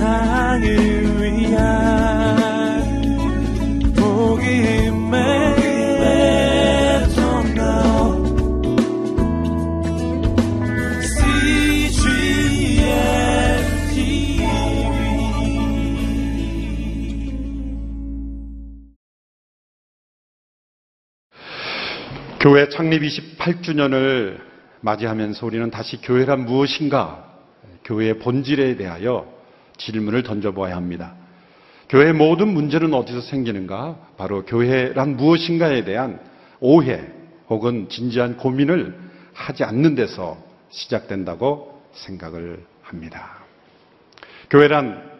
세상을 위한 복음의 교회 창립 28주년을 맞이하면서 우리는 다시 교회란 무엇인가, 교회의 본질에 대하여 질문을 던져보아야 합니다. 교회의 모든 문제는 어디서 생기는가? 바로 교회란 무엇인가에 대한 오해 혹은 진지한 고민을 하지 않는 데서 시작된다고 생각을 합니다. 교회란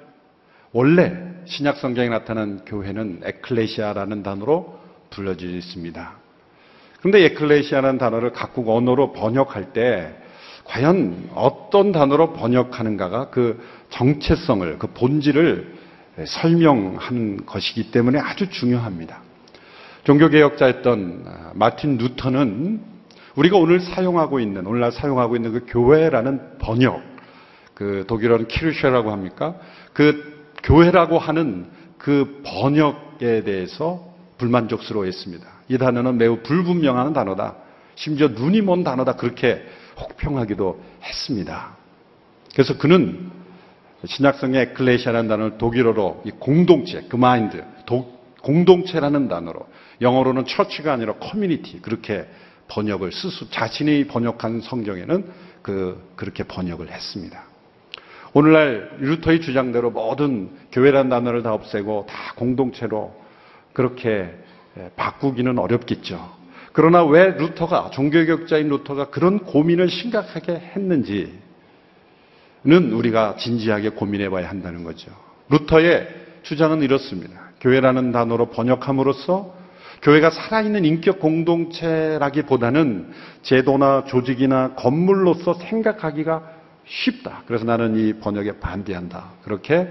원래 신약 성경에 나타난 교회는 에클레시아라는 단어로 불려져 있습니다. 그런데 에클레시아라는 단어를 각국 언어로 번역할 때 과연 어떤 단어로 번역하는가가 그 정체성을, 그 본질을 설명하는 것이기 때문에 아주 중요합니다. 종교개혁자였던 마틴 루터는 우리가 오늘 사용하고 있는, 오늘날 사용하고 있는 그 교회라는 번역, 그 독일어는 키르쉐라고 합니까? 그 교회라고 하는 그 번역에 대해서 불만족스러워 했습니다. 이 단어는 매우 불분명한 단어다. 심지어 눈이 먼 단어다. 그렇게 혹평하기도 했습니다. 그래서 그는 신약성경의 에클레시아라는 단어를 독일어로 이 공동체, Gemeinde, 공동체라는 단어로 영어로는 처치가 아니라 커뮤니티 그렇게 번역을 스스 자신이 번역한 성경에는 그 그렇게 번역을 했습니다. 오늘날 루터의 주장대로 모든 교회란 단어를 다 없애고 다 공동체로 그렇게 예, 바꾸기는 어렵겠죠. 그러나 왜 루터가, 종교개혁자인 루터가 그런 고민을 심각하게 했는지는 우리가 진지하게 고민해 봐야 한다는 거죠. 루터의 주장은 이렇습니다. 교회라는 단어로 번역함으로써 교회가 살아있는 인격 공동체라기보다는 제도나 조직이나 건물로서 생각하기가 쉽다. 그래서 나는 이 번역에 반대한다. 그렇게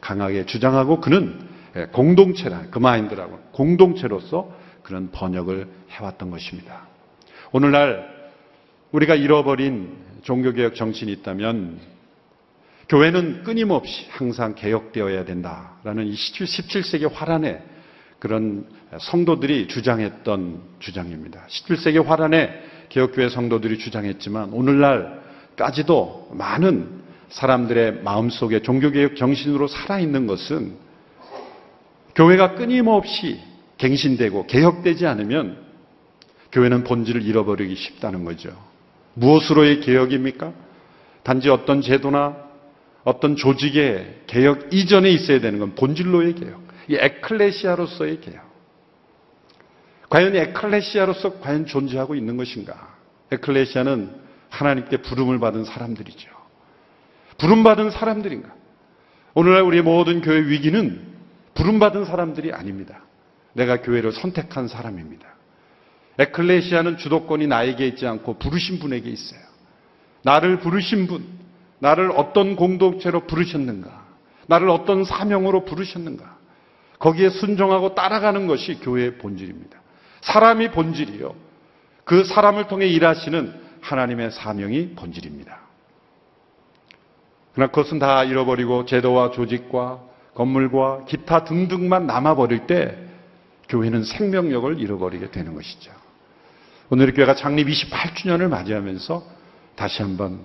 강하게 주장하고 그는 예, 공동체라 그 마인드라고 공동체로서 그런 번역을 해왔던 것입니다. 오늘날 우리가 잃어버린 종교개혁 정신이 있다면 교회는 끊임없이 항상 개혁되어야 된다라는 이 17세기 화란의 그런 성도들이 주장했던 주장입니다. 17세기 화란의 개혁교회 성도들이 주장했지만 오늘날까지도 많은 사람들의 마음속에 종교개혁 정신으로 살아있는 것은 교회가 끊임없이 갱신되고 개혁되지 않으면 교회는 본질을 잃어버리기 쉽다는 거죠. 무엇으로의 개혁입니까? 단지 어떤 제도나 어떤 조직의 개혁 이전에 있어야 되는 건 본질로의 개혁. 이 에클레시아로서의 개혁. 과연 에클레시아로서 과연 존재하고 있는 것인가? 에클레시아는 하나님께 부름을 받은 사람들이죠. 부름받은 사람들인가? 오늘날 우리 모든 교회 위기는 부름받은 사람들이 아닙니다. 내가 교회를 선택한 사람입니다. 에클레시아는 주도권이 나에게 있지 않고 부르신 분에게 있어요. 나를 부르신 분, 나를 어떤 공동체로 부르셨는가, 나를 어떤 사명으로 부르셨는가, 거기에 순종하고 따라가는 것이 교회의 본질입니다. 사람이 본질이요. 그 사람을 통해 일하시는 하나님의 사명이 본질입니다. 그러나 그것은 다 잃어버리고 제도와 조직과 건물과 기타 등등만 남아버릴 때 교회는 생명력을 잃어버리게 되는 것이죠. 오늘 교회가 창립 28주년을 맞이하면서 다시 한번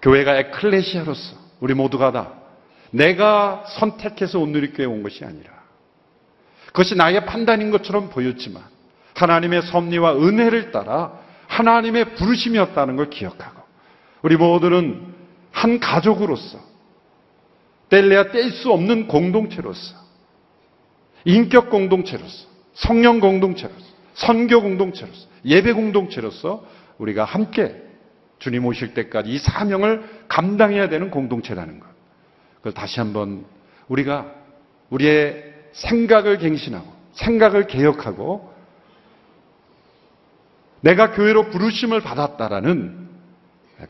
교회가 에클레시아로서 우리 모두가 다 내가 선택해서 오늘교회에 온 것이 아니라 그것이 나의 판단인 것처럼 보였지만 하나님의 섭리와 은혜를 따라 하나님의 부르심이었다는 걸 기억하고 우리 모두는 한 가족으로서 뗄래야 뗄 수 없는 공동체로서 인격 공동체로서 성령 공동체로서 선교 공동체로서 예배 공동체로서 우리가 함께 주님 오실 때까지 이 사명을 감당해야 되는 공동체라는 것. 그걸 다시 한번 우리가 우리의 생각을 갱신하고 생각을 개혁하고 내가 교회로 부르심을 받았다라는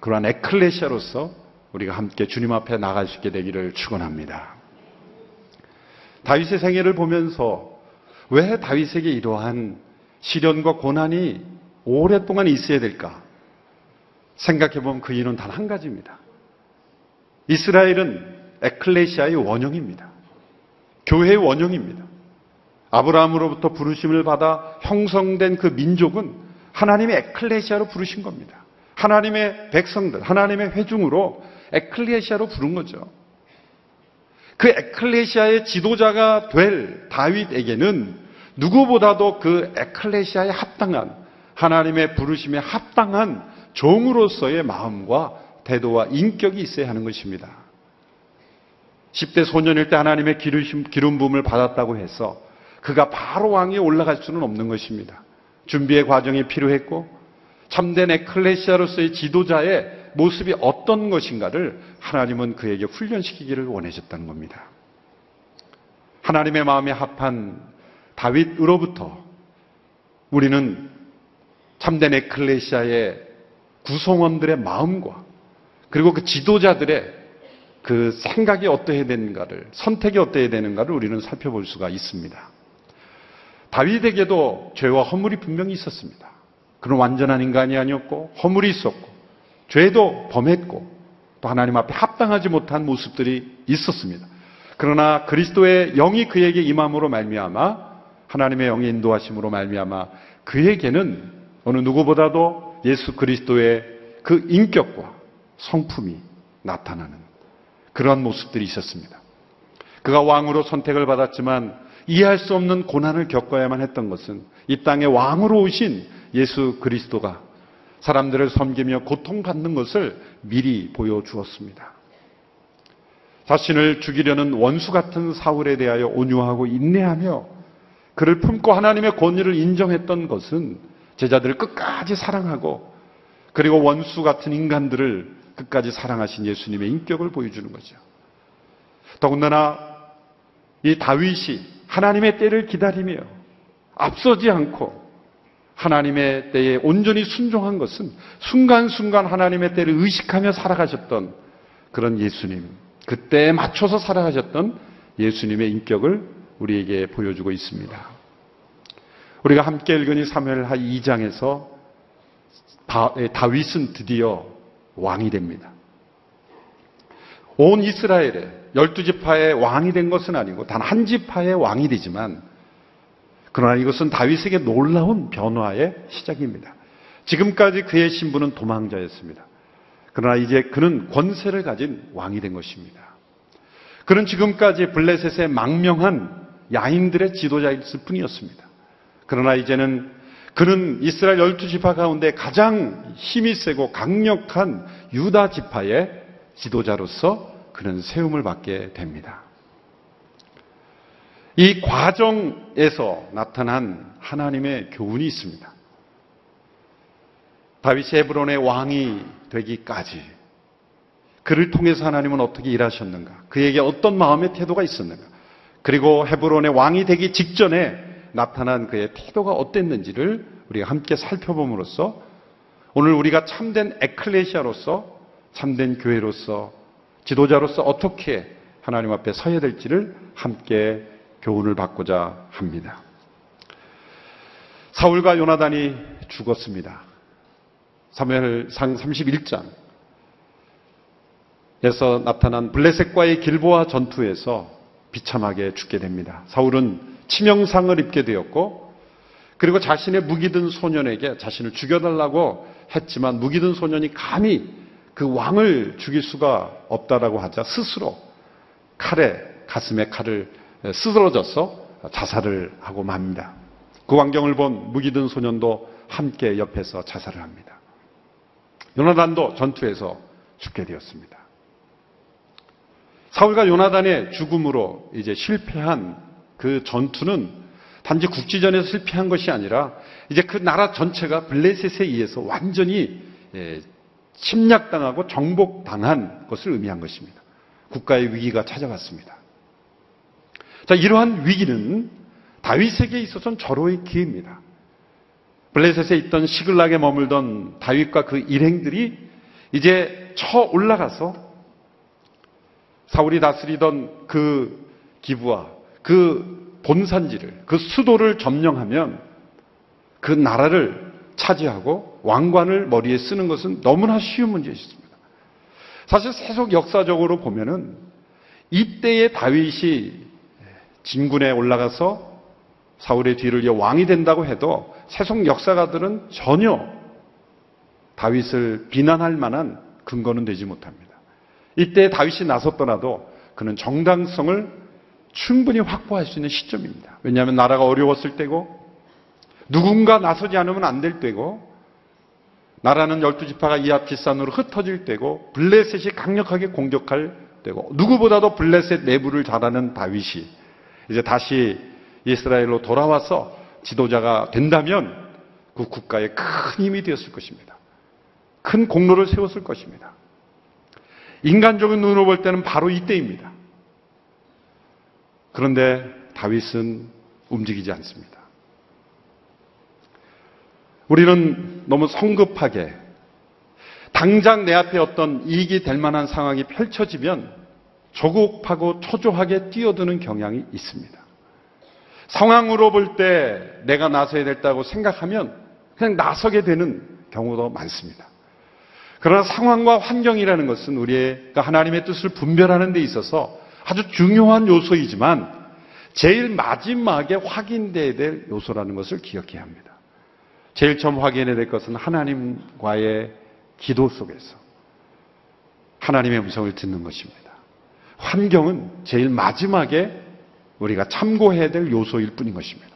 그러한 에클레시아로서 우리가 함께 주님 앞에 나갈 수 있게 되기를 축원합니다. 다윗의 생애를 보면서 왜 다윗에게 이러한 시련과 고난이 오랫동안 있어야 될까? 생각해 보면 그 이유는 단 한 가지입니다. 이스라엘은 에클레시아의 원형입니다. 교회의 원형입니다. 아브라함으로부터 부르심을 받아 형성된 그 민족은 하나님의 에클레시아로 부르신 겁니다. 하나님의 백성들, 하나님의 회중으로 에클레시아로 부른 거죠. 그 에클레시아의 지도자가 될 다윗에게는 누구보다도 그 에클레시아에 합당한 하나님의 부르심에 합당한 종으로서의 마음과 태도와 인격이 있어야 하는 것입니다. 10대 소년일 때 하나님의 기름, 기름 부음을 받았다고 해서 그가 바로 왕위에 올라갈 수는 없는 것입니다. 준비의 과정이 필요했고 참된 에클레시아로서의 지도자의 모습이 어떤 것인가를 하나님은 그에게 훈련시키기를 원하셨다는 겁니다. 하나님의 마음에 합한 다윗으로부터 우리는 참된 에클레시아의 구성원들의 마음과 그리고 그 지도자들의 그 생각이 어떠해야 되는가를 선택이 어떠해야 되는가를 우리는 살펴볼 수가 있습니다. 다윗에게도 죄와 허물이 분명히 있었습니다. 그는 완전한 인간이 아니었고 허물이 있었고 죄도 범했고 또 하나님 앞에 합당하지 못한 모습들이 있었습니다. 그러나 그리스도의 영이 그에게 임함으로 말미암아 하나님의 영의 인도하심으로 말미암아 그에게는 어느 누구보다도 예수 그리스도의 그 인격과 성품이 나타나는 그러한 모습들이 있었습니다. 그가 왕으로 선택을 받았지만 이해할 수 없는 고난을 겪어야만 했던 것은 이 땅에 왕으로 오신 예수 그리스도가 사람들을 섬기며 고통받는 것을 미리 보여주었습니다. 자신을 죽이려는 원수 같은 사울에 대하여 온유하고 인내하며 그를 품고 하나님의 권위를 인정했던 것은 제자들을 끝까지 사랑하고 그리고 원수 같은 인간들을 끝까지 사랑하신 예수님의 인격을 보여주는 거죠. 더군다나 이 다윗이 하나님의 때를 기다리며 앞서지 않고 하나님의 때에 온전히 순종한 것은 순간순간 하나님의 때를 의식하며 살아가셨던 그런 예수님, 그때에 맞춰서 살아가셨던 예수님의 인격을 우리에게 보여주고 있습니다. 우리가 함께 읽은 이 사무엘하 2장에서 다윗은 드디어 왕이 됩니다. 온 이스라엘의 열두 지파의 왕이 된 것은 아니고 단 한 지파의 왕이 되지만 그러나 이것은 다윗에게 놀라운 변화의 시작입니다. 지금까지 그의 신분은 도망자였습니다. 그러나 이제 그는 권세를 가진 왕이 된 것입니다. 그는 지금까지 블레셋의 망명한 야인들의 지도자였을 뿐이었습니다. 그러나 이제는 그는 이스라엘 열두 지파 가운데 가장 힘이 세고 강력한 유다 지파의 지도자로서 그는 세움을 받게 됩니다. 이 과정에서 나타난 하나님의 교훈이 있습니다. 다윗이 헤브론의 왕이 되기까지 그를 통해서 하나님은 어떻게 일하셨는가? 그에게 어떤 마음의 태도가 있었는가? 그리고 헤브론의 왕이 되기 직전에 나타난 그의 태도가 어땠는지를 우리가 함께 살펴봄으로써 오늘 우리가 참된 에클레시아로서 참된 교회로서 지도자로서 어떻게 하나님 앞에 서야 될지를 함께 교훈을 받고자 합니다. 사울과 요나단이 죽었습니다. 사무엘상 31장 에서 나타난 블레셋과의 길보아 전투에서 비참하게 죽게 됩니다. 사울은 치명상을 입게 되었고 그리고 자신의 무기든 소년에게 자신을 죽여달라고 했지만 무기든 소년이 감히 그 왕을 죽일 수가 없다라고 하자 스스로 칼에 가슴에 칼을 쓰러져서 자살을 하고 맙니다. 그 광경을 본 무기든 소년도 함께 옆에서 자살을 합니다. 요나단도 전투에서 죽게 되었습니다. 사울과 요나단의 죽음으로 이제 실패한 그 전투는 단지 국지전에서 실패한 것이 아니라 이제 그 나라 전체가 블레셋에 의해서 완전히 예, 침략당하고 정복당한 것을 의미한 것입니다. 국가의 위기가 찾아왔습니다. 자, 이러한 위기는 다윗에게 있어서는 절호의 기회입니다. 블레셋에 있던 시글락에 머물던 다윗과 그 일행들이 이제 쳐 올라가서 사울이 다스리던 그 기부와 그 본산지를, 그 수도를 점령하면 그 나라를 차지하고 왕관을 머리에 쓰는 것은 너무나 쉬운 문제였습니다. 사실 세속 역사적으로 보면은 이때에 다윗이 진군에 올라가서 사울의 뒤를 이어 왕이 된다고 해도 세속 역사가들은 전혀 다윗을 비난할 만한 근거는 되지 못합니다. 이때 다윗이 나섰더라도 그는 정당성을 충분히 확보할 수 있는 시점입니다. 왜냐하면 나라가 어려웠을 때고 누군가 나서지 않으면 안 될 때고 나라는 열두 지파가 이합 기산으로 흩어질 때고 블레셋이 강력하게 공격할 때고 누구보다도 블레셋 내부를 잘하는 다윗이 이제 다시 이스라엘로 돌아와서 지도자가 된다면 그 국가에 큰 힘이 되었을 것입니다. 큰 공로를 세웠을 것입니다. 인간적인 눈으로 볼 때는 바로 이때입니다. 그런데 다윗은 움직이지 않습니다. 우리는 너무 성급하게 당장 내 앞에 어떤 이익이 될 만한 상황이 펼쳐지면 조급하고 초조하게 뛰어드는 경향이 있습니다. 상황으로 볼 때 내가 나서야 됐다고 생각하면 그냥 나서게 되는 경우도 많습니다. 그러나 상황과 환경이라는 것은 우리가 하나님의 뜻을 분별하는 데 있어서 아주 중요한 요소이지만 제일 마지막에 확인돼야 될 요소라는 것을 기억해야 합니다. 제일 처음 확인해야 될 것은 하나님과의 기도 속에서 하나님의 음성을 듣는 것입니다. 환경은 제일 마지막에 우리가 참고해야 될 요소일 뿐인 것입니다.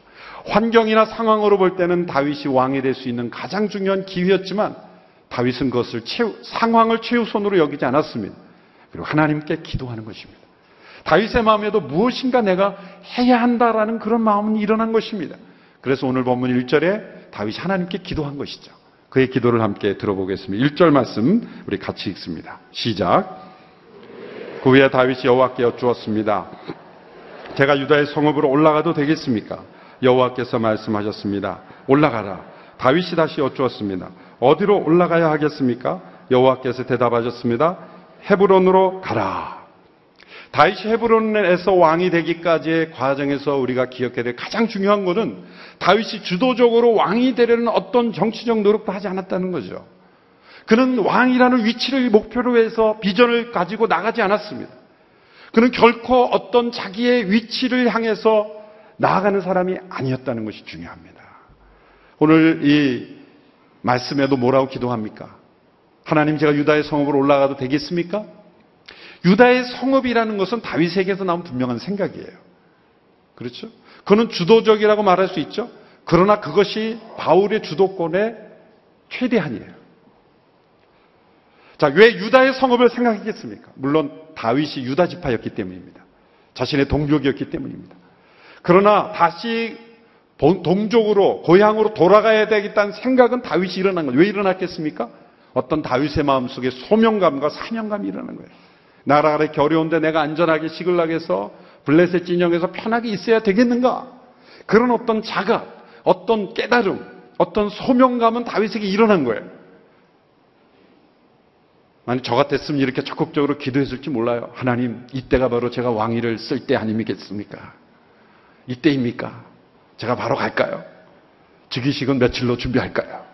환경이나 상황으로 볼 때는 다윗이 왕이 될 수 있는 가장 중요한 기회였지만 다윗은 그것을 최우, 상황을 최우선으로 여기지 않았습니다. 그리고 하나님께 기도하는 것입니다. 다윗의 마음에도 무엇인가 내가 해야 한다라는 그런 마음은 일어난 것입니다. 그래서 오늘 본문 1절에 다윗이 하나님께 기도한 것이죠. 그의 기도를 함께 들어보겠습니다. 1절 말씀 우리 같이 읽습니다. 시작. 그 후에 다윗이 여호와께 여쭈었습니다. 제가 유다의 성읍으로 올라가도 되겠습니까? 여호와께서 말씀하셨습니다. 올라가라. 다윗이 다시 여쭈었습니다. 어디로 올라가야 하겠습니까? 여호와께서 대답하셨습니다. 헤브론으로 가라. 다윗이 헤브론에서 왕이 되기까지의 과정에서 우리가 기억해야 될 가장 중요한 것은 다윗이 주도적으로 왕이 되려는 어떤 정치적 노력도 하지 않았다는 거죠. 그는 왕이라는 위치를 목표로 해서 비전을 가지고 나가지 않았습니다. 그는 결코 어떤 자기의 위치를 향해서 나아가는 사람이 아니었다는 것이 중요합니다. 오늘 이 말씀에도 뭐라고 기도합니까? 하나님 제가 유다의 성읍으로 올라가도 되겠습니까? 유다의 성읍이라는 것은 다윗에게서 나온 분명한 생각이에요. 그렇죠? 그는 주도적이라고 말할 수 있죠. 그러나 그것이 바울의 주도권의 최대한이에요. 자, 왜 유다의 성읍을 생각했겠습니까? 물론 다윗이 유다 지파였기 때문입니다. 자신의 동족이었기 때문입니다. 그러나 다시 동족으로 고향으로 돌아가야 되겠다는 생각은 다윗이 일어난 거예요. 왜 일어났겠습니까? 어떤 다윗의 마음속에 소명감과 사명감이 일어난 거예요. 나라가 이렇게 어려운데 내가 안전하게 시글락에서 블레셋 진영에서 편하게 있어야 되겠는가? 그런 어떤 자각, 어떤 깨달음, 어떤 소명감은 다윗에게 일어난 거예요. 만약 저 같았으면 이렇게 적극적으로 기도했을지 몰라요. 하나님, 이때가 바로 제가 왕위를 쓸 때 아니겠습니까? 이때입니까? 제가 바로 갈까요? 즉위식은 며칠로 준비할까요?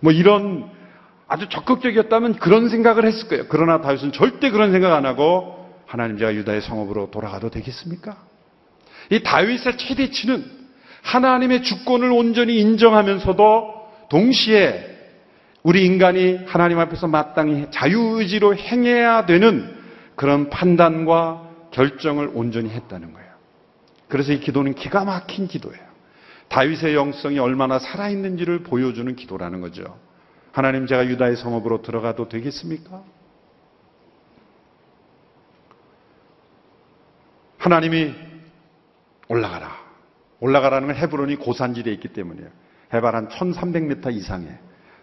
뭐 이런 아주 적극적이었다면 그런 생각을 했을 거예요. 그러나 다윗은 절대 그런 생각 안 하고 하나님 제가 유다의 성읍으로 돌아가도 되겠습니까? 이 다윗의 최대치는 하나님의 주권을 온전히 인정하면서도 동시에 우리 인간이 하나님 앞에서 마땅히 자유의지로 행해야 되는 그런 판단과 결정을 온전히 했다는 거예요. 그래서 이 기도는 기가 막힌 기도예요. 다윗의 영성이 얼마나 살아있는지를 보여주는 기도라는 거죠. 하나님 제가 유다의 성읍으로 들어가도 되겠습니까? 하나님이 올라가라. 올라가라는 건 헤브론이 고산지대에 있기 때문이에요. 해발 한 1300m 이상에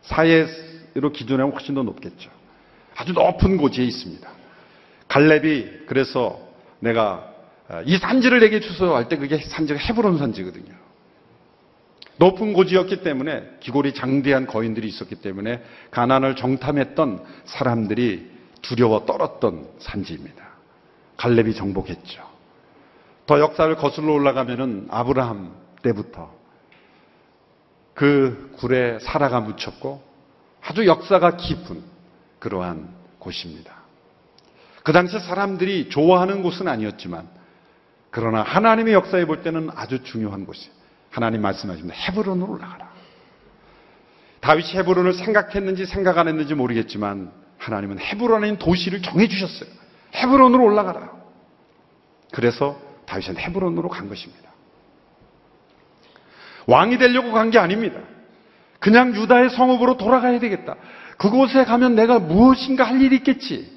사해로 기준하면 훨씬 더 높겠죠. 아주 높은 고지에 있습니다. 갈렙이 그래서 내가 이 산지를 내게 주소 할 때 그게 산지가 헤브론 산지거든요. 높은 고지였기 때문에 기골이 장대한 거인들이 있었기 때문에 가난을 정탐했던 사람들이 두려워 떨었던 산지입니다. 갈렙이 정복했죠. 더 역사를 거슬러 올라가면은 아브라함 때부터 그 굴에 사라가 묻혔고 아주 역사가 깊은 그러한 곳입니다. 그 당시 사람들이 좋아하는 곳은 아니었지만 그러나 하나님의 역사에 볼 때는 아주 중요한 곳이에요. 하나님 말씀하십니다. 헤브론으로 올라가라. 다윗이 헤브론을 생각했는지 생각 안 했는지 모르겠지만 하나님은 헤브론인 도시를 정해 주셨어요. 헤브론으로 올라가라. 그래서 다윗은 헤브론으로 간 것입니다. 왕이 되려고 간 게 아닙니다. 그냥 유다의 성읍으로 돌아가야 되겠다. 그곳에 가면 내가 무엇인가 할 일이 있겠지.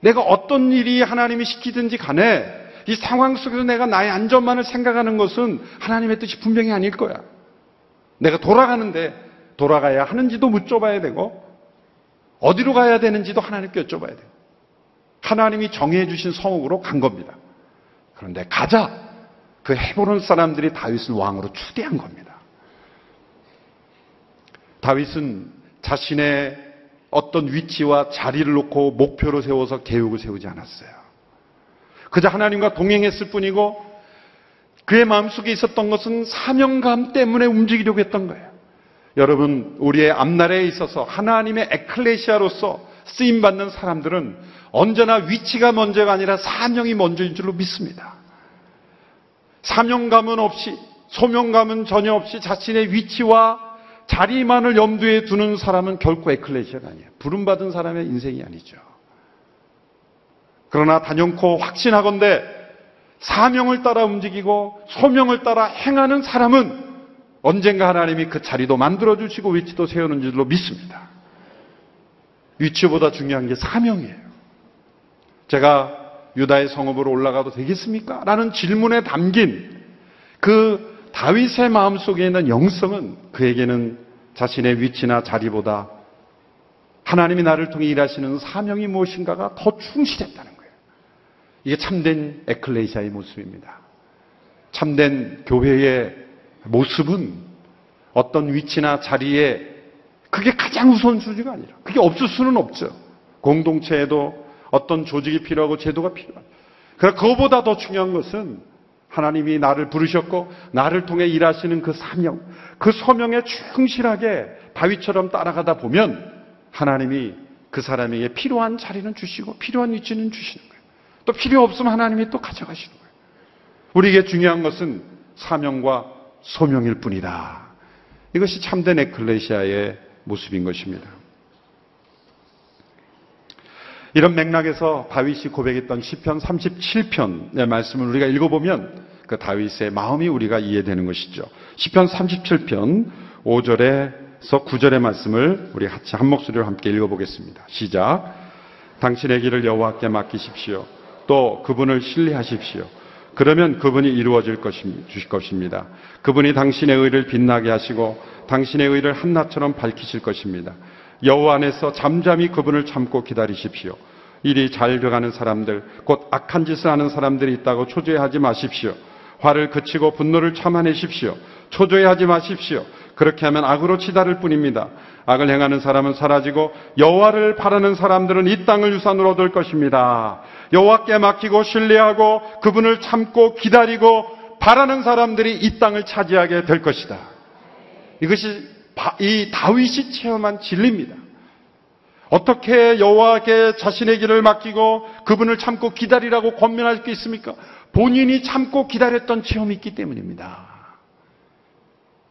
내가 어떤 일이 하나님이 시키든지 간에 이 상황 속에서 내가 나의 안전만을 생각하는 것은 하나님의 뜻이 분명히 아닐 거야. 내가 돌아가는데 돌아가야 하는지도 묻어봐야 되고 어디로 가야 되는지도 하나님께 여쭤봐야 돼요. 하나님이 정해 주신 성읍으로 간 겁니다. 그런데 가자. 그 헤보론 사람들이 다윗을 왕으로 추대한 겁니다. 다윗은 자신의 어떤 위치와 자리를 놓고 목표로 세워서 계획을 세우지 않았어요. 그저 하나님과 동행했을 뿐이고 그의 마음속에 있었던 것은 사명감 때문에 움직이려고 했던 거예요. 여러분, 우리의 앞날에 있어서 하나님의 에클레시아로서 쓰임 받는 사람들은 언제나 위치가 먼저가 아니라 사명이 먼저인 줄로 믿습니다. 사명감은 없이, 소명감은 전혀 없이 자신의 위치와 자리만을 염두에 두는 사람은 결코 에클레시아가 아니에요. 부름받은 사람의 인생이 아니죠. 그러나 단연코 확신하건대 사명을 따라 움직이고 소명을 따라 행하는 사람은 언젠가 하나님이 그 자리도 만들어주시고 위치도 세우는 줄로 믿습니다. 위치보다 중요한 게 사명이에요. 제가 유다의 성읍으로 올라가도 되겠습니까? 라는 질문에 담긴 그 다윗의 마음 속에 있는 영성은 그에게는 자신의 위치나 자리보다 하나님이 나를 통해 일하시는 사명이 무엇인가가 더 충실했다는. 이게 참된 에클레시아의 모습입니다. 참된 교회의 모습은 어떤 위치나 자리에 그게 가장 우선순위가 아니라 그게 없을 수는 없죠. 공동체에도 어떤 조직이 필요하고 제도가 필요하다. 그러나 그거보다 더 중요한 것은 하나님이 나를 부르셨고 나를 통해 일하시는 그 사명, 그 소명에 충실하게 다윗처럼 따라가다 보면 하나님이 그 사람에게 필요한 자리는 주시고 필요한 위치는 주시는 거예요. 또 필요 없으면 하나님이 또 가져가시는 거예요. 우리에게 중요한 것은 사명과 소명일 뿐이다. 이것이 참된 에클레시아의 모습인 것입니다. 이런 맥락에서 다윗이 고백했던 시편 37편의 말씀을 우리가 읽어보면 그 다윗의 마음이 우리가 이해되는 것이죠. 시편 37편 5절에서 9절의 말씀을 우리 같이 한 목소리로 함께 읽어보겠습니다. 시작. 당신의 길을 여호와께 맡기십시오. 또 그분을 신뢰하십시오. 그러면 그분이 이루어질 것입니다. 주실 것입니다. 그분이 당신의 의를 빛나게 하시고 당신의 의를 한낮처럼 밝히실 것입니다. 여호와 안에서 잠잠히 그분을 참고 기다리십시오. 일이 잘 돼가는 사람들, 곧 악한 짓을 하는 사람들이 있다고 초조해하지 마십시오. 화를 그치고 분노를 참아내십시오. 초조해하지 마십시오. 그렇게 하면 악으로 치달을 뿐입니다. 악을 행하는 사람은 사라지고 여호와를 바라는 사람들은 이 땅을 유산으로 얻을 것입니다. 여호와께 맡기고 신뢰하고 그분을 참고 기다리고 바라는 사람들이 이 땅을 차지하게 될 것이다. 이것이 이 다윗이 체험한 진리입니다. 어떻게 여호와께 자신의 길을 맡기고 그분을 참고 기다리라고 권면할 수 있습니까? 본인이 참고 기다렸던 체험이 있기 때문입니다.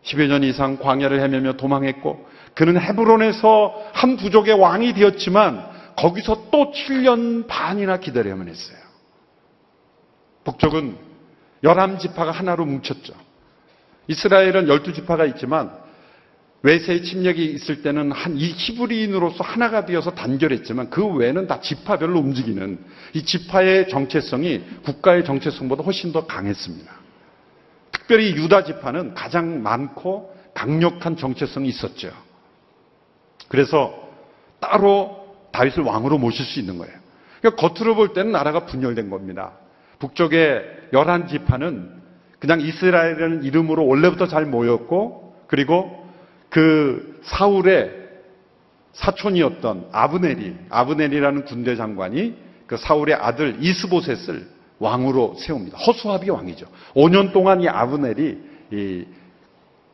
10여 년 이상 광야를 헤매며 도망했고 그는 헤브론에서 한 부족의 왕이 되었지만 거기서 또 7년 반이나 기다려야만 했어요. 북쪽은 열한 지파가 하나로 뭉쳤죠. 이스라엘은 열두 지파가 있지만 외세의 침략이 있을 때는 한 이 히브리인으로서 하나가 되어서 단결했지만 그 외에는 다 지파별로 움직이는 이 지파의 정체성이 국가의 정체성보다 훨씬 더 강했습니다. 특별히 유다 지파는 가장 많고 강력한 정체성이 있었죠. 그래서 따로 다윗을 왕으로 모실 수 있는 거예요. 그러니까 겉으로 볼 때는 나라가 분열된 겁니다. 북쪽의 열한 지파는 그냥 이스라엘이라는 이름으로 원래부터 잘 모였고 그리고 그 사울의 사촌이었던 아브넬이 아브넬이라는 군대 장관이 그 사울의 아들 이스보셋을 왕으로 세웁니다. 허수아비 왕이죠. 5년 동안 이 아브넬이 이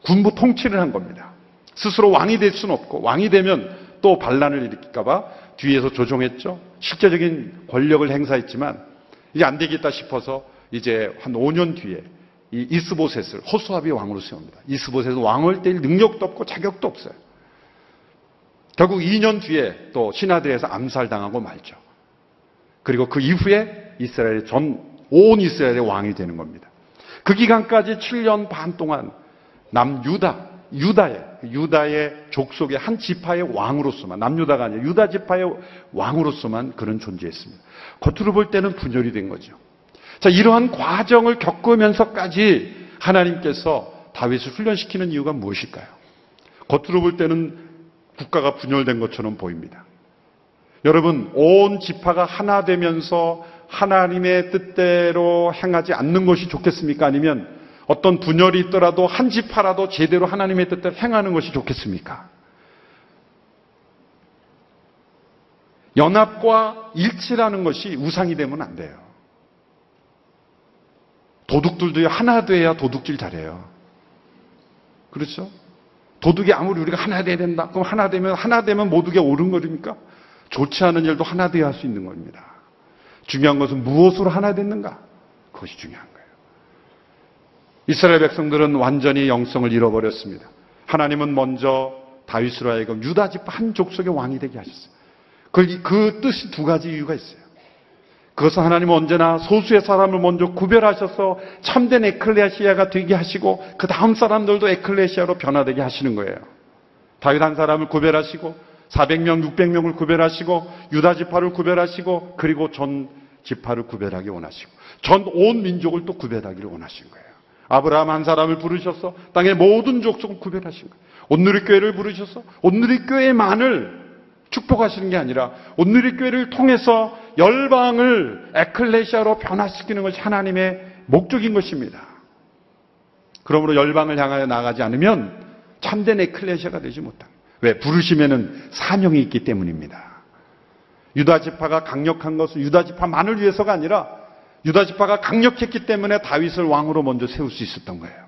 군부 통치를 한 겁니다. 스스로 왕이 될 수는 없고 왕이 되면 또 반란을 일으킬까봐 뒤에서 조종했죠. 실제적인 권력을 행사했지만 이제 안 되겠다 싶어서 이제 한 5년 뒤에 이 이스보셋을 호수아비 왕으로 세웁니다. 이스보셋은 왕을 때릴 능력도 없고 자격도 없어요. 결국 2년 뒤에 또 신하들에서 암살당하고 말죠. 그리고 그 이후에 이스라엘 전, 온 이스라엘의 왕이 되는 겁니다. 그 기간까지 7년 반 동안 남유다, 유다의, 유다의 족속의 한 지파의 왕으로서만, 남유다가 아니라 유다 지파의 왕으로서만 그런 존재했습니다. 겉으로 볼 때는 분열이 된 거죠. 자, 이러한 과정을 겪으면서까지 하나님께서 다윗을 훈련시키는 이유가 무엇일까요? 겉으로 볼 때는 국가가 분열된 것처럼 보입니다. 여러분, 온 지파가 하나 되면서 하나님의 뜻대로 행하지 않는 것이 좋겠습니까? 아니면 어떤 분열이 있더라도 한 지파라도 제대로 하나님의 뜻대로 행하는 것이 좋겠습니까? 연합과 일치라는 것이 우상이 되면 안 돼요. 도둑들도 하나 돼야 도둑질 잘해요. 그렇죠? 도둑이 아무리 우리가 하나 돼야 된다. 그럼 하나 되면 하나 되면 모두가 옳은 거입니까? 좋지 않은 일도 하나 되어야 할 수 있는 겁니다. 중요한 것은 무엇으로 하나 됐는가? 그것이 중요한 거예요. 이스라엘 백성들은 완전히 영성을 잃어버렸습니다. 하나님은 먼저 다윗으로 하여금 유다 지파 한 족속의 왕이 되게 하셨어요. 그, 그 뜻이 두 가지 이유가 있어요. 그것은 하나님은 언제나 소수의 사람을 먼저 구별하셔서 참된 에클레시아가 되게 하시고 그 다음 사람들도 에클레시아로 변화되게 하시는 거예요. 다윗 한 사람을 구별하시고 400명, 600명을 구별하시고 유다 지파를 구별하시고 그리고 전 지파를 구별하기 원하시고 전 온 민족을 또 구별하기를 원하신 거예요. 아브라함 한 사람을 부르셔서 땅의 모든 족속을 구별하신 거예요. 온누리 교회를 부르셔서 온누리 교회만을 축복하시는 게 아니라 온누리 교회를 통해서 열방을 에클레시아로 변화시키는 것이 하나님의 목적인 것입니다. 그러므로 열방을 향하여 나가지 않으면 참된 에클레시아가 되지 못합니다. 왜? 부르시면은 사명이 있기 때문입니다. 유다 지파가 강력한 것은 유다 지파만을 위해서가 아니라 유다 지파가 강력했기 때문에 다윗을 왕으로 먼저 세울 수 있었던 거예요.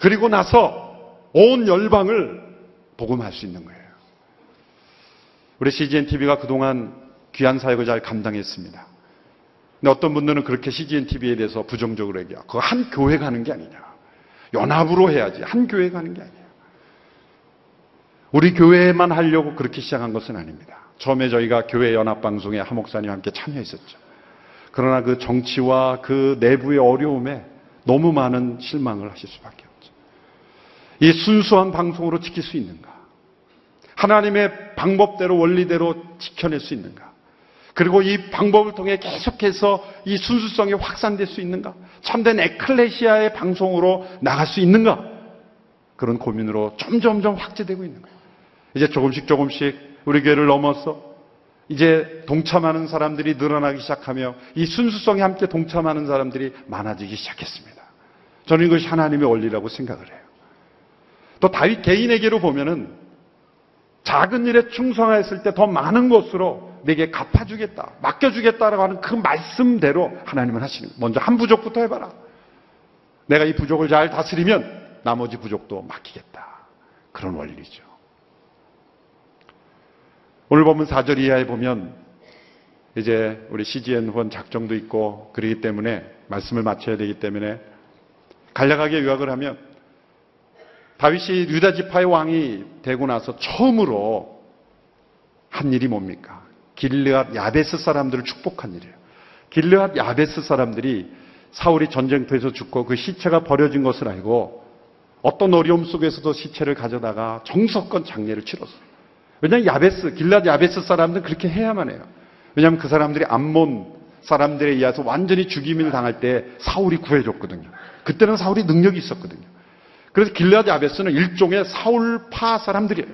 그리고 나서 온 열방을 복음할 수 있는 거예요. 우리 CGN TV가 그동안 귀한 사역을 잘 감당했습니다. 근데 어떤 분들은 그렇게 CGN TV에 대해서 부정적으로 얘기해요. 그거 한 교회 가는 게 아니냐. 연합으로 해야지. 한 교회 가는 게 아니에요. 우리 교회만 하려고 그렇게 시작한 것은 아닙니다. 처음에 저희가 교회 연합방송에 하목사님과 함께 참여했었죠. 그러나 그 정치와 그 내부의 어려움에 너무 많은 실망을 하실 수밖에 없죠. 이 순수한 방송으로 지킬 수 있는가? 하나님의 방법대로 원리대로 지켜낼 수 있는가? 그리고 이 방법을 통해 계속해서 이 순수성이 확산될 수 있는가? 참된 에클레시아의 방송으로 나갈 수 있는가? 그런 고민으로 점점점 확대되고 있는 거예요. 이제 조금씩 조금씩 우리 교회를 넘어서 이제 동참하는 사람들이 늘어나기 시작하며 이 순수성에 함께 동참하는 사람들이 많아지기 시작했습니다. 저는 이것이 하나님의 원리라고 생각을 해요. 또 다윗 개인에게로 보면은 작은 일에 충성했을 때 더 많은 것으로 내게 갚아주겠다, 맡겨주겠다라고 하는 그 말씀대로 하나님은 하시는 거예요. 먼저 한 부족부터 해봐라. 내가 이 부족을 잘 다스리면 나머지 부족도 맡기겠다. 그런 원리죠. 오늘 보면 4절 이하에 보면 이제 우리 CGN 후원 작정도 있고 그러기 때문에 말씀을 마쳐야 되기 때문에 간략하게 요약을 하면 다윗이 유다 지파의 왕이 되고 나서 처음으로 한 일이 뭡니까? 길르앗 야베스 사람들을 축복한 일이에요. 길르앗 야베스 사람들이 사울이 전쟁터에서 죽고 그 시체가 버려진 것을 알고 어떤 어려움 속에서도 시체를 가져다가 정석권 장례를 치렀어요. 왜냐하면 야베스, 길랏 야베스 사람들은 그렇게 해야만 해요. 왜냐하면 그 사람들이 암몬 사람들에 의해서 완전히 죽임을 당할 때 사울이 구해줬거든요. 그때는 사울이 능력이 있었거든요. 그래서 길랏 야베스는 일종의 사울파 사람들이에요.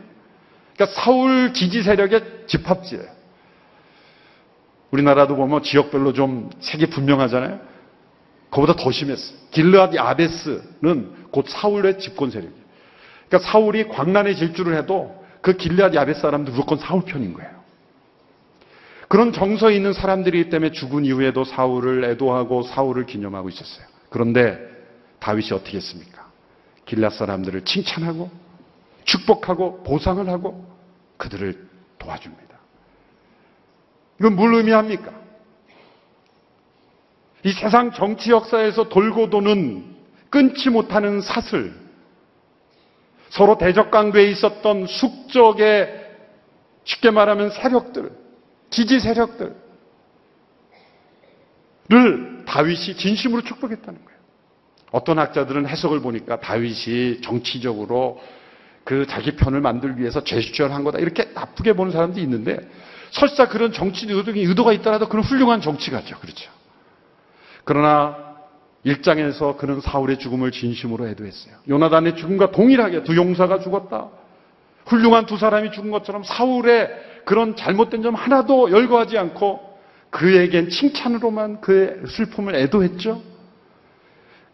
그러니까 사울 지지 세력의 집합지예요. 우리나라도 보면 지역별로 좀 색이 분명하잖아요. 그보다 더 심했어요. 길르앗 야베스는 곧 사울의 집권 세력이에요. 그러니까 사울이 광란의 질주를 해도 그 길리앗 야벳 사람도 무조건 사울 편인 거예요. 그런 정서에 있는 사람들이기 때문에 죽은 이후에도 사울을 애도하고 사울을 기념하고 있었어요. 그런데 다윗이 어떻게 했습니까? 길앗 사람들을 칭찬하고 축복하고 보상을 하고 그들을 도와줍니다. 이건 뭘 의미합니까? 이 세상 정치 역사에서 돌고 도는 끊지 못하는 사슬, 서로 대적관계에 있었던 숙적의 쉽게 말하면 세력들, 지지 세력들을 다윗이 진심으로 축복했다는 거예요. 어떤 학자들은 해석을 보니까 다윗이 정치적으로 그 자기 편을 만들기 위해서 제스처를 거다. 이렇게 나쁘게 보는 사람도 있는데 설사 그런 정치 의도가 의도가 있더라도 그런 훌륭한 정치가죠. 그렇죠. 그러나 일장에서 그는 사울의 죽음을 진심으로 애도했어요. 요나단의 죽음과 동일하게 두 용사가 죽었다. 훌륭한 두 사람이 죽은 것처럼 사울의 그런 잘못된 점 하나도 열거하지 않고 그에겐 칭찬으로만 그의 슬픔을 애도했죠.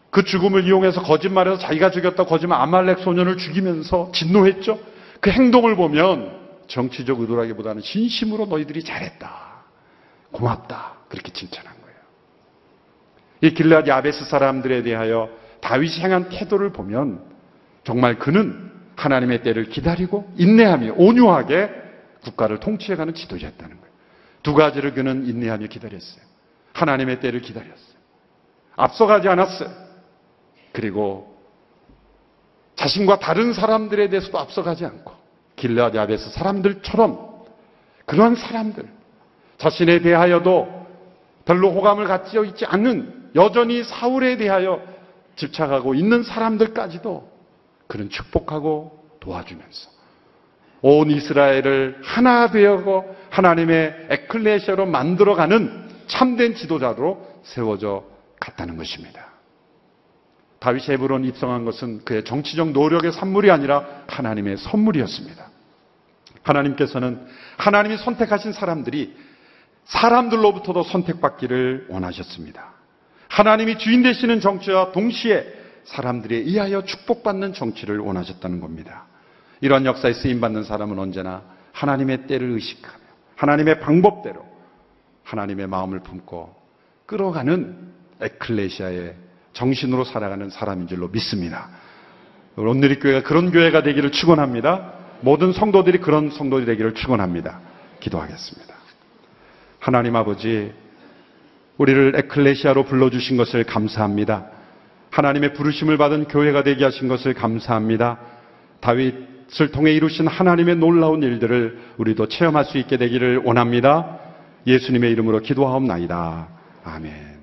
그 죽음을 이용해서 거짓말해서 자기가 죽였다 거짓말 아말렉 소년을 죽이면서 진노했죠. 그 행동을 보면 정치적 의도라기보다는 진심으로 너희들이 잘했다. 고맙다. 그렇게 거예요. 이 길라디 아베스 사람들에 대하여 다윗이 행한 태도를 보면 정말 그는 하나님의 때를 기다리고 인내하며 온유하게 국가를 통치해가는 지도자였다는 거예요. 두 가지를 그는 인내하며 기다렸어요. 하나님의 때를 기다렸어요. 앞서가지 않았어요. 그리고 자신과 다른 사람들에 대해서도 앞서가지 않고 길라디 아베스 사람들처럼 그러한 사람들 자신에 대하여도 별로 호감을 갖지 있지 않는 여전히 사울에 대하여 집착하고 있는 사람들까지도 그는 축복하고 도와주면서 온 이스라엘을 하나 되어고 하나님의 에클레시아로 만들어가는 참된 지도자로 세워져 갔다는 것입니다. 다윗이 헤브론 입성한 것은 그의 정치적 노력의 산물이 아니라 하나님의 선물이었습니다. 하나님께서는 하나님이 선택하신 사람들이 사람들로부터도 선택받기를 원하셨습니다. 하나님이 주인 되시는 정치와 동시에 사람들에 의하여 축복받는 정치를 원하셨다는 겁니다. 이러한 역사에 쓰임받는 사람은 언제나 하나님의 때를 의식하며 하나님의 방법대로 하나님의 마음을 품고 끌어가는 에클레시아의 정신으로 살아가는 사람인 줄로 믿습니다. 오늘의 교회가 그런 교회가 되기를 축원합니다. 모든 성도들이 그런 성도들이 되기를 축원합니다. 기도하겠습니다. 하나님 아버지, 우리를 에클레시아로 불러주신 것을 감사합니다. 하나님의 부르심을 받은 교회가 되게 하신 것을 감사합니다. 다윗을 통해 이루신 하나님의 놀라운 일들을 우리도 체험할 수 있게 되기를 원합니다. 예수님의 이름으로 기도하옵나이다. 아멘.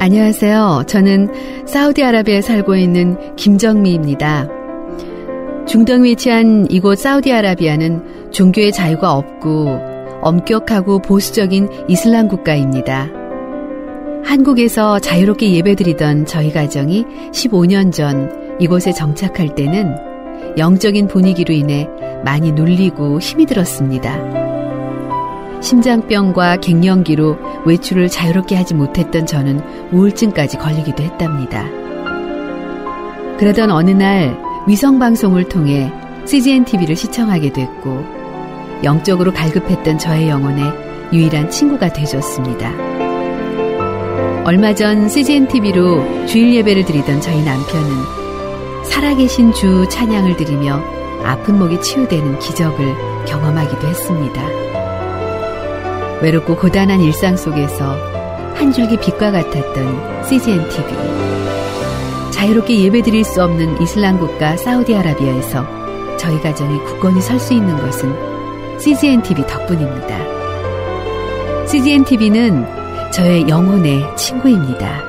안녕하세요. 저는 사우디아라비아에 살고 있는 김정미입니다. 중동 위치한 이곳 사우디아라비아는 종교의 자유가 없고 엄격하고 보수적인 이슬람 국가입니다. 한국에서 자유롭게 예배드리던 저희 가정이 15년 전 이곳에 정착할 때는 영적인 분위기로 인해 많이 눌리고 힘이 들었습니다. 심장병과 갱년기로 외출을 자유롭게 하지 못했던 저는 우울증까지 걸리기도 했답니다. 그러던 어느 날 위성방송을 통해 CGN TV를 시청하게 됐고 영적으로 갈급했던 저의 영혼에 유일한 친구가 되줬습니다. 얼마 전 CGN TV로 주일 예배를 드리던 저희 남편은 살아계신 주 찬양을 드리며 아픈 목이 치유되는 기적을 경험하기도 했습니다. 외롭고 고단한 일상 속에서 한 줄기 빛과 같았던 CGN TV. 자유롭게 예배 드릴 수 없는 이슬람 국가 사우디아라비아에서 저희 가정이 굳건히 설 수 있는 것은 CGN TV 덕분입니다. CGN TV는 저의 영혼의 친구입니다.